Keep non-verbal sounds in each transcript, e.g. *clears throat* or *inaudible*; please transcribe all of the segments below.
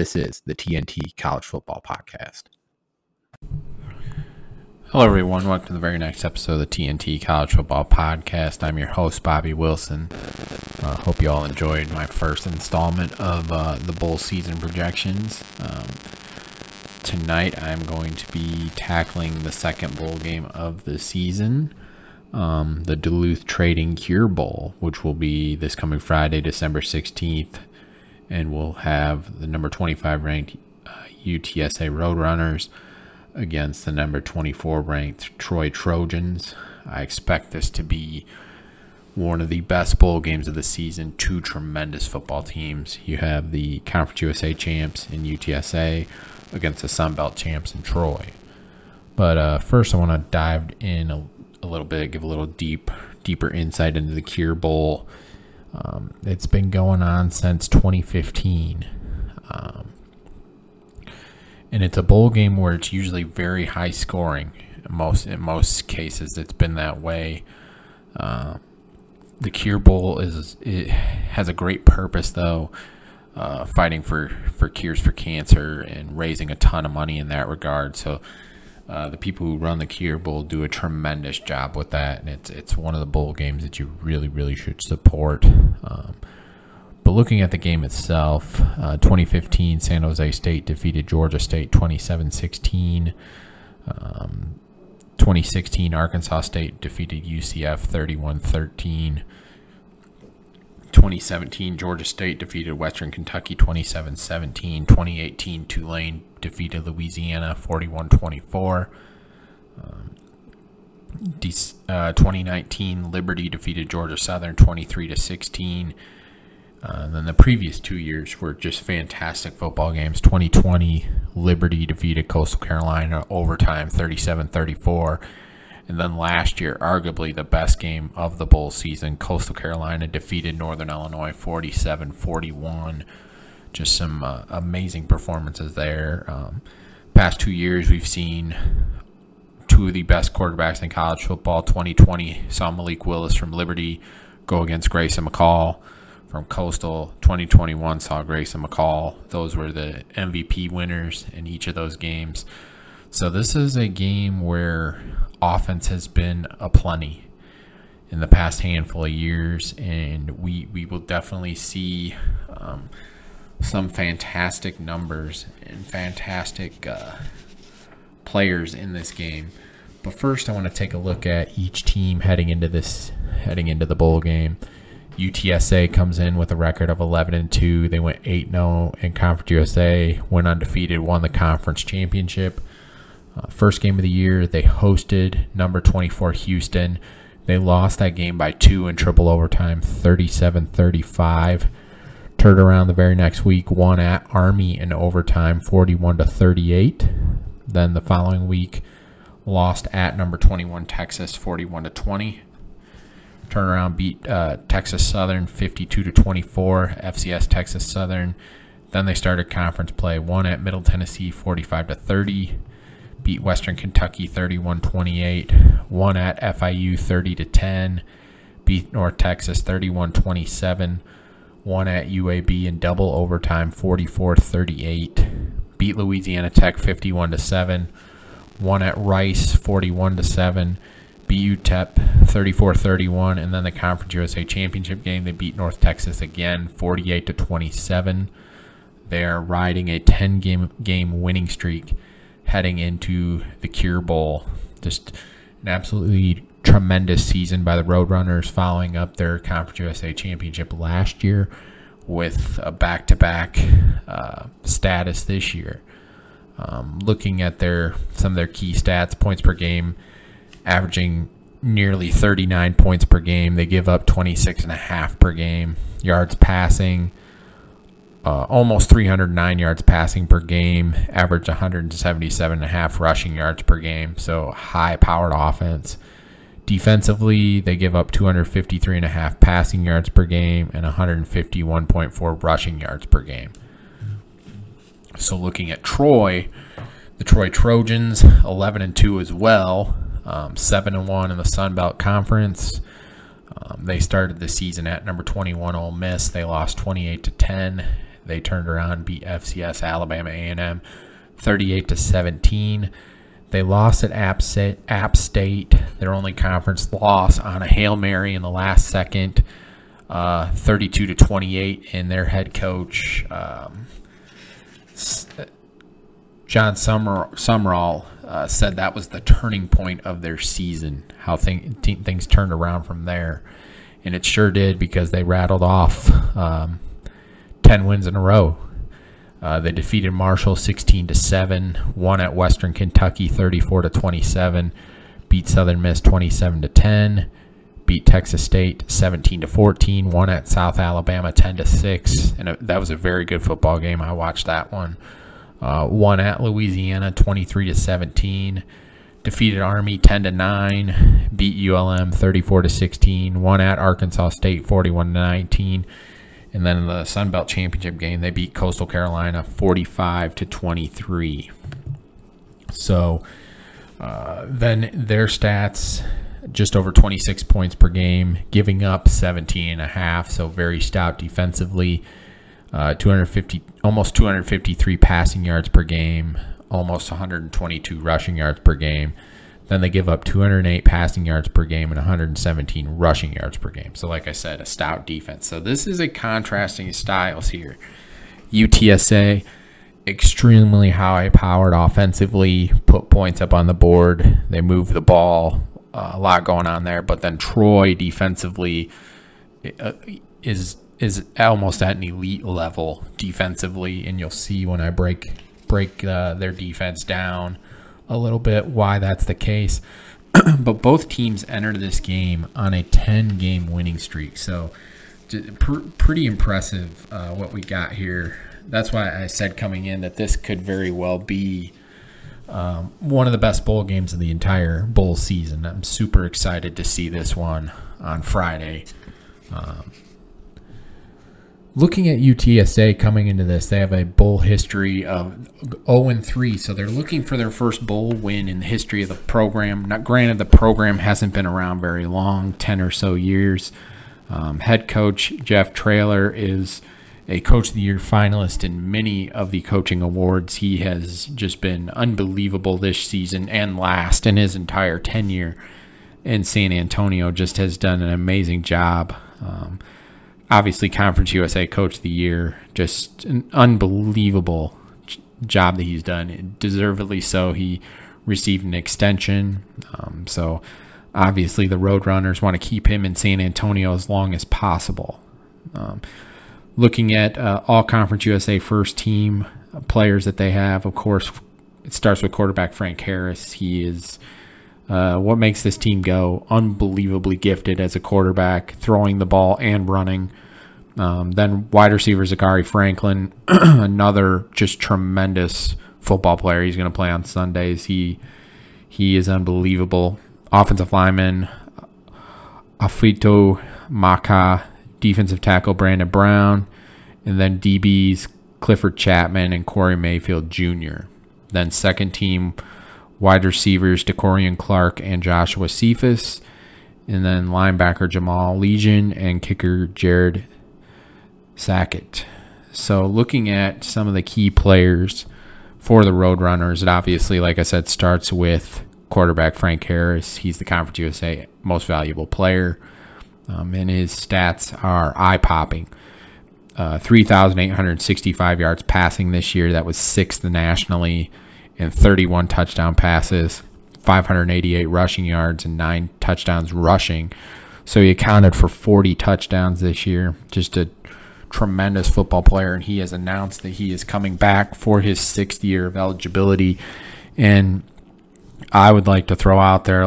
This is the TNT College Football Podcast. Hello, everyone. Welcome to the very next episode of the TNT College Football Podcast. I'm your host, Bobby Wilson. Uh, hope you all enjoyed my first installment of uh, the bowl season projections. Um, tonight, I'm going to be tackling the second bowl game of the season, um, the Duluth Trading Cure Bowl, which will be this coming Friday, December 16th, and we'll have the number 25 ranked uh, UTSA Roadrunners against the number 24 ranked Troy Trojans. I expect this to be one of the best bowl games of the season. Two tremendous football teams. You have the Conference USA champs in UTSA against the Sun Belt champs in Troy. But uh, first, I want to dive in a, a, little bit, give a little deep, deeper insight into the Cure Bowl. Um, it's been going on since 2015. Um, and it's a bowl game where it's usually very high scoring. Most in most cases, it's been that way. Uh, the Cure Bowl is it has a great purpose though, uh, fighting for for cures for cancer and raising a ton of money in that regard. So. Uh, the people who run the Cure Bowl do a tremendous job with that, and it's it's one of the bowl games that you really really should support. Um, but looking at the game itself, uh, 2015 San Jose State defeated Georgia State 27 16. Um, 2016 Arkansas State defeated UCF 31 13. 2017 Georgia State defeated Western Kentucky 27 17. 2018 Tulane defeated Louisiana 41 24. Um, uh, 2019 Liberty defeated Georgia Southern 23 to 16. Uh, then the previous two years were just fantastic football games. 2020, Liberty defeated Coastal Carolina overtime 37 34. And then last year, arguably the best game of the bowl season, Coastal Carolina defeated Northern Illinois 47 41. Just some uh, amazing performances there. Um, past two years, we've seen two of the best quarterbacks in college football. 2020 saw Malik Willis from Liberty go against Grayson McCall from Coastal 2021 saw Grayson McCall. Those were the MVP winners in each of those games. So this is a game where offense has been aplenty in the past handful of years, and we we will definitely see um, some fantastic numbers and fantastic uh, players in this game. But first, I want to take a look at each team heading into this heading into the bowl game. UTSA comes in with a record of 11 and 2. They went 8 0 in Conference USA, went undefeated, won the conference championship. Uh, first game of the year, they hosted number 24 Houston. They lost that game by two in triple overtime, 37 35. Turned around the very next week, won at Army in overtime, 41 to 38. Then the following week, lost at number 21 Texas, 41 to 20. Turnaround beat uh, Texas Southern 52 to 24. FCS Texas Southern. Then they started conference play. One at Middle Tennessee 45 to 30. Beat Western Kentucky 31 28. One at FIU 30 to 10. Beat North Texas 31 27. One at UAB in double overtime 44 38. Beat Louisiana Tech 51 to 7. One at Rice 41 to 7 beat UTEP 34-31, and then the Conference USA Championship game they beat North Texas again 48 to 27. They're riding a 10 game game winning streak heading into the Cure Bowl. Just an absolutely tremendous season by the Roadrunners, following up their Conference USA Championship last year with a back-to-back uh, status this year. Um, looking at their some of their key stats, points per game averaging nearly 39 points per game. They give up 26 and a half per game. Yards passing uh, almost 309 yards passing per game, averaged 177 and a half rushing yards per game. So high powered offense. Defensively, they give up 253 and a half passing yards per game and 151.4 rushing yards per game. So looking at Troy, the Troy Trojans 11 and 2 as well, um, 7 and 1 in the Sun Belt Conference. Um, they started the season at number 21 Ole Miss. They lost 28 to 10 they turned around, beat FCS Alabama A&M 38 to 17. They lost at App State, their only conference loss on a hail mary in the last second, uh, 32 to 28. And their head coach, um, Jon Summer, Sumrall, uh, said that was the turning point of their season. How thing, things turned around from there, and it sure did because they rattled off um, 10 wins in a row. Uh, they defeated Marshall 16 to 7, won at Western Kentucky 34 to 27, beat Southern Miss 27 to 10, beat Texas State 17 to 14, won at South Alabama 10 to 6, and that was a very good football game. I watched that one. Uh, won at Louisiana 23 to 17, defeated Army 10 to 9, beat ULM 34 to 16, won at Arkansas State 41 to 19 and then in the Sun Belt Championship game, they beat Coastal Carolina 45 to 23. So uh, then their stats just over 26 points per game, giving up 17 and a half, so very stout defensively. Uh, 250, almost 253 passing yards per game, almost 122 rushing yards per game. Then they give up 208 passing yards per game and 117 rushing yards per game. So, like I said, a stout defense. So, this is a contrasting styles here. UTSA, extremely high powered offensively, put points up on the board. They move the ball, uh, a lot going on there. But then Troy defensively uh, is is almost at an elite level defensively, and you'll see when I break break uh, their defense down a little bit why that's the case. *clears throat* but both teams entered this game on a 10 game winning streak. So, pr- pretty impressive uh, what we got here. That's why I said coming in that this could very well be um, one of the best bowl games of the entire bowl season. I'm super excited to see this one on Friday. Um, looking at UTSA coming into this, they have a bowl history of 0 and 3, so they're looking for their first bowl win in the history of the program. Not granted, the program hasn't been around very long, 10 or so years. Um, head coach Jeff Traylor is a Coach of the Year finalist in many of the coaching awards. He has just been unbelievable this season and last in his entire tenure in San Antonio. Just has done an amazing job. Um, obviously Conference USA Coach of the Year. Just an unbelievable job that he's done. Deservedly so. He received an extension. Um, so obviously the Roadrunners want to keep him in San Antonio as long as possible. Um, looking at uh, all Conference USA first team players that they have, of course, it starts with quarterback Frank Harris. He is. Uh, what makes this team go unbelievably gifted as a quarterback, throwing the ball and running. Um, then wide receiver Zakhari Franklin, *clears throat* another just tremendous football player. He's going to play on Sundays. He he is unbelievable. Offensive lineman Afito Maka, defensive tackle Brandon Brown, and then DBs Clifford Chapman and Corey Mayfield Jr. Then second team wide receivers DeCorian Clark and Joshua Cephus, and then linebacker Jamal Ligon and kicker Jared Sackett. So, looking at some of the key players for the Roadrunners, it obviously, like I said, starts with quarterback Frank Harris. He's the Conference USA most valuable player, um, and his stats are eye popping. Uh, 3,865 yards passing this year. That was sixth nationally, and 31 touchdown passes, 588 rushing yards, and nine touchdowns rushing. So he accounted for 40 touchdowns this year. Just a tremendous football player, and he has announced that he is coming back for his sixth year of eligibility. And I would like to throw out there,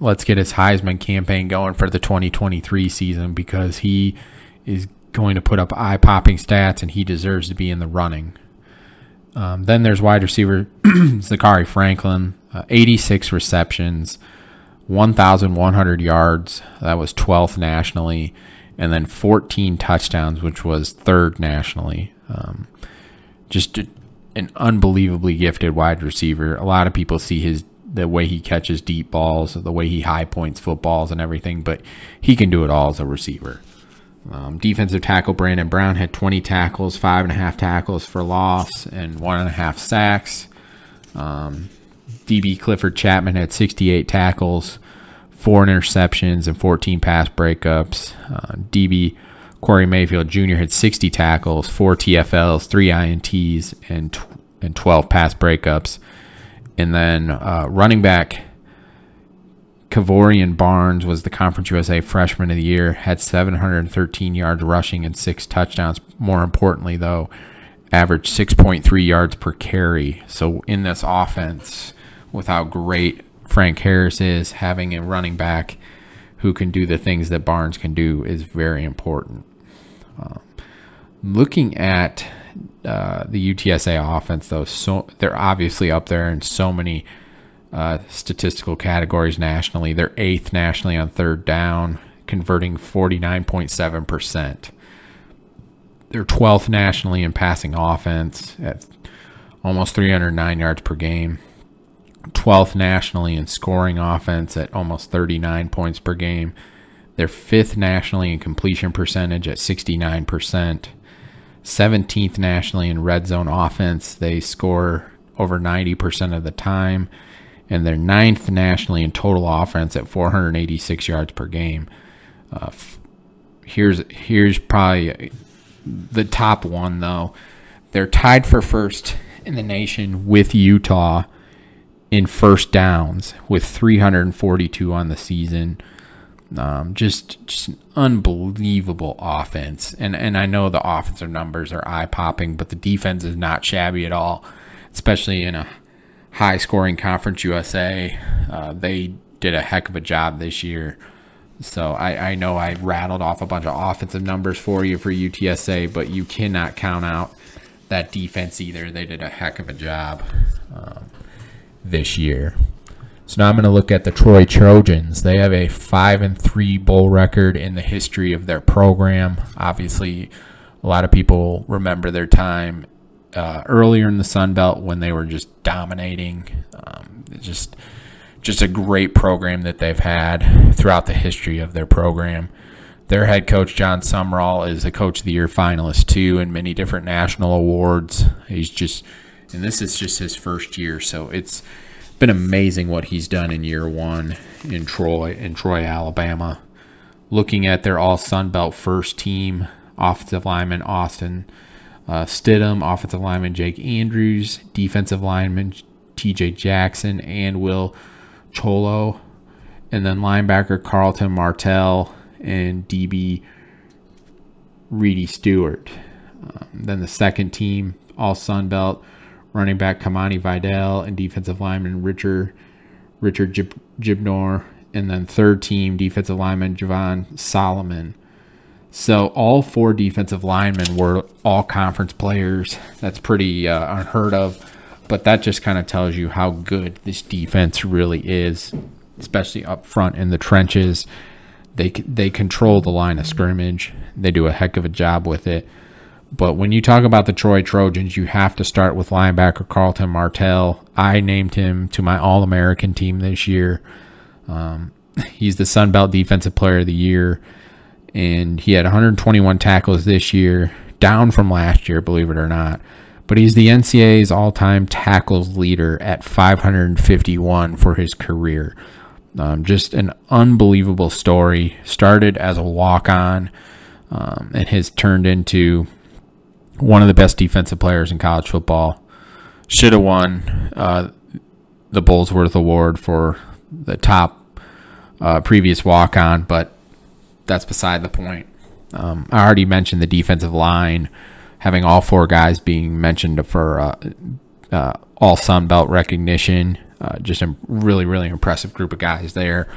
let's get his Heisman campaign going for the 2023 season because he is going to put up eye popping stats, and he deserves to be in the running. Um, then there's wide receiver *clears throat* Zakhari Franklin, uh, 86 receptions, 1,100 yards. That was 12th nationally, and then 14 touchdowns, which was third nationally. Um, just an unbelievably gifted wide receiver. A lot of people see his the way he catches deep balls, the way he high points footballs, and everything, but he can do it all as a receiver. Um, defensive tackle Brandon Brown had 20 tackles, five and a half tackles for loss, and one and a half sacks. Um, DB Clifford Chapman had 68 tackles, four interceptions, and 14 pass breakups. Uh, DB Corey Mayfield Jr. had 60 tackles, four TFLs, three INTs, and tw- and 12 pass breakups. And then uh, running back Kevorian Barnes was the Conference USA Freshman of the Year, had 713 yards rushing and six touchdowns. More importantly, though, averaged 6.3 yards per carry. So in this offense, with how great Frank Harris is, having a running back who can do the things that Barnes can do is very important. Um, looking at uh, the UTSA offense, though, so they're obviously up there in so many uh, statistical categories nationally. They're eighth nationally on third down, converting 49.7%. They're 12th nationally in passing offense at almost 309 yards per game. 12th nationally in scoring offense at almost 39 points per game. They're fifth nationally in completion percentage at 69%. 17th nationally in red zone offense. They score over 90% of the time. And they're ninth nationally in total offense at 486 yards per game. Uh, here's here's probably the top one though. They're tied for first in the nation with Utah in first downs with 342 on the season. Um, just just an unbelievable offense, and and I know the offensive numbers are eye popping, but the defense is not shabby at all, especially in a high scoring conference USA. Uh, they did a heck of a job this year. So I, I know I rattled off a bunch of offensive numbers for you for UTSA, but you cannot count out that defense either. They did a heck of a job um, this year. So now I'm going to look at the Troy Trojans. They have a five and three bowl record in the history of their program. Obviously, a lot of people remember their time uh, earlier in the Sun Belt when they were just dominating. Um, just just a great program that they've had throughout the history of their program. Their head coach John Sumrall is a Coach of the Year finalist too, in many different national awards. He's just, and this is just his first year, so it's been amazing what he's done in year one in Troy, in Troy, Alabama. Looking at their All Sun Belt first team, offensive lineman Austin uh, Stidham, offensive lineman Jake Andrews, defensive lineman T.J. Jackson, and Will Choloh, and then linebacker Carlton Martial and DB Reddy Steward. Um, then the second team, all Sun Belt, running back Kamani Vidal and defensive lineman Richard Richard Jibunor, and then third team defensive lineman Javon Solomon. So all four defensive linemen were all conference players. That's pretty uh, unheard of, but that just kind of tells you how good this defense really is, especially up front in the trenches. They they control the line of scrimmage. They do a heck of a job with it. But when you talk about the Troy Trojans, you have to start with linebacker Carlton Martial. I named him to my All American team this year. Um, *laughs* he's the Sun Belt Defensive Player of the Year and he had 121 tackles this year, down from last year, believe it or not. But he's the NCAA's all time tackles leader at 551 for his career. Um, just an unbelievable story. Started as a walk on um, and has turned into one of the best defensive players in college football. Should have won uh, the Burlsworth Award for the top uh, previous walk on, but that's beside the point. Um, I already mentioned the defensive line, having all four guys being mentioned for uh, uh, all Sun Belt recognition. Uh, just a really, really impressive group of guys there.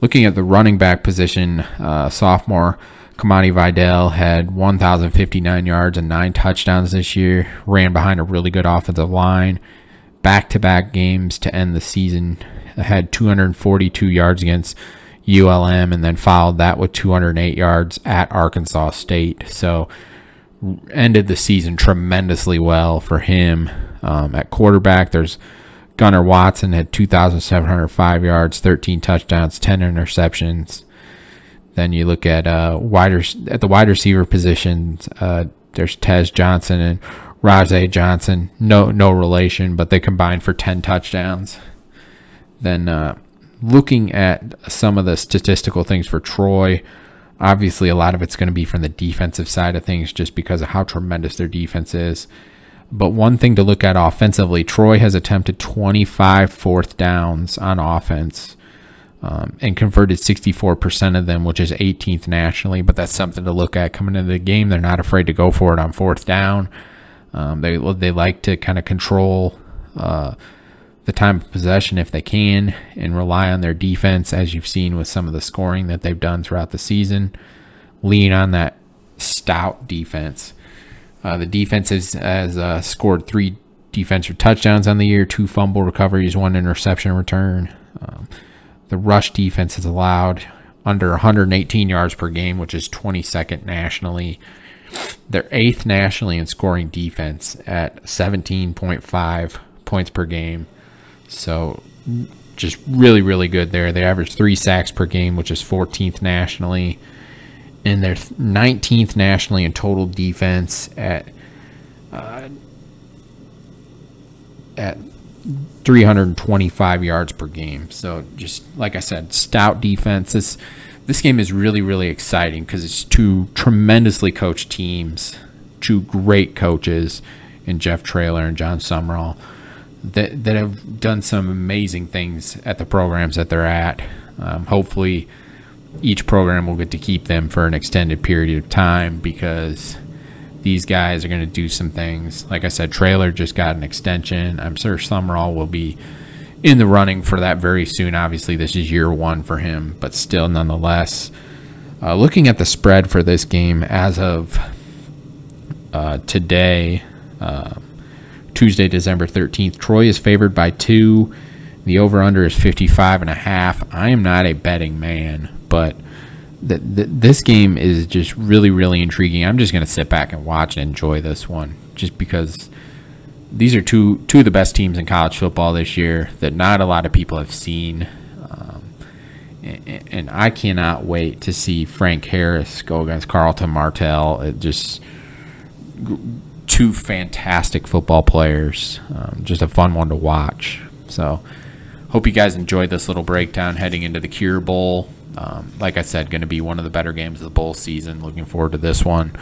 Looking at the running back position, uh, sophomore Kamani Vidal had 1,059 yards and nine touchdowns this year. Ran behind a really good offensive line. Back to back games to end the season. Had 242 yards against ULM and then followed that with 208 yards at Arkansas State. So ended the season tremendously well for him. Um, at quarterback, there's Gunnar Watson had 2,705 yards, 13 touchdowns, 10 interceptions. Then you look at uh, wider at the wide receiver positions. Uh, there's Tez Johnson and Rahjai Johnson. No no relation, but they combined for 10 touchdowns. Then uh, looking at some of the statistical things for Troy, obviously a lot of it's going to be from the defensive side of things, just because of how tremendous their defense is. But one thing to look at offensively, Troy has attempted 25 fourth downs on offense um, and converted 64% of them, which is 18th nationally. But that's something to look at coming into the game. They're not afraid to go for it on fourth down. Um, they they like to kind of control uh, the time of possession if they can and rely on their defense, as you've seen with some of the scoring that they've done throughout the season. Lean on that stout defense. Uh, the defense has, has uh, scored three defensive touchdowns on the year, two fumble recoveries, one interception return. Um, the rush defense has allowed under 118 yards per game, which is 22nd nationally. They're eighth nationally in scoring defense at 17.5 points per game. So just really, really good there. They average three sacks per game, which is 14th nationally and they're 19th nationally in total defense at uh, at 325 yards per game. So just like I said, stout defense. This this game is really really exciting because it's two tremendously coached teams, two great coaches, in Jeff Traylor and Jon Sumrall that that have done some amazing things at the programs that they're at. Um, hopefully each program will get to keep them for an extended period of time because these guys are going to do some things. Like I said, Traylor just got an extension. I'm sure Sumrall will be in the running for that very soon. Obviously, this is year one for him, but still, nonetheless, uh, looking at the spread for this game as of uh, today, uh, Tuesday, December 13th, Troy is favored by two. The over under is 55 and a half. I am not a betting man, but th- th- this game is just really, really intriguing. I'm just going to sit back and watch and enjoy this one just because these are two two of the best teams in college football this year that not a lot of people have seen. Um, and, and, I cannot wait to see Frank Harris go against Carlton Martial. It just two fantastic football players. Um, just a fun one to watch. So hope you guys enjoyed this little breakdown heading into the Cure Bowl. Um, like I said, going to be one of the better games of the bowl season. Looking forward to this one.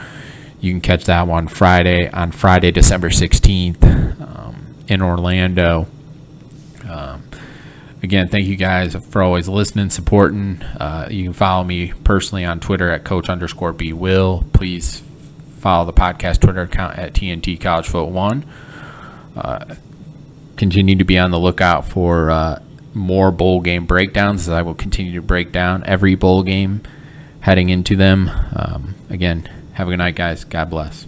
You can catch that one Friday on Friday, December 16th um, in Orlando. Um, again, thank you guys for always listening, supporting. Uh, you can follow me personally on Twitter at coach underscore B Will. Please follow the podcast Twitter account at TNT College Foot One. Uh, continue to be on the lookout for uh, more bowl game breakdowns as I will continue to break down every bowl game heading into them. Um, again, have a good night, guys. God bless.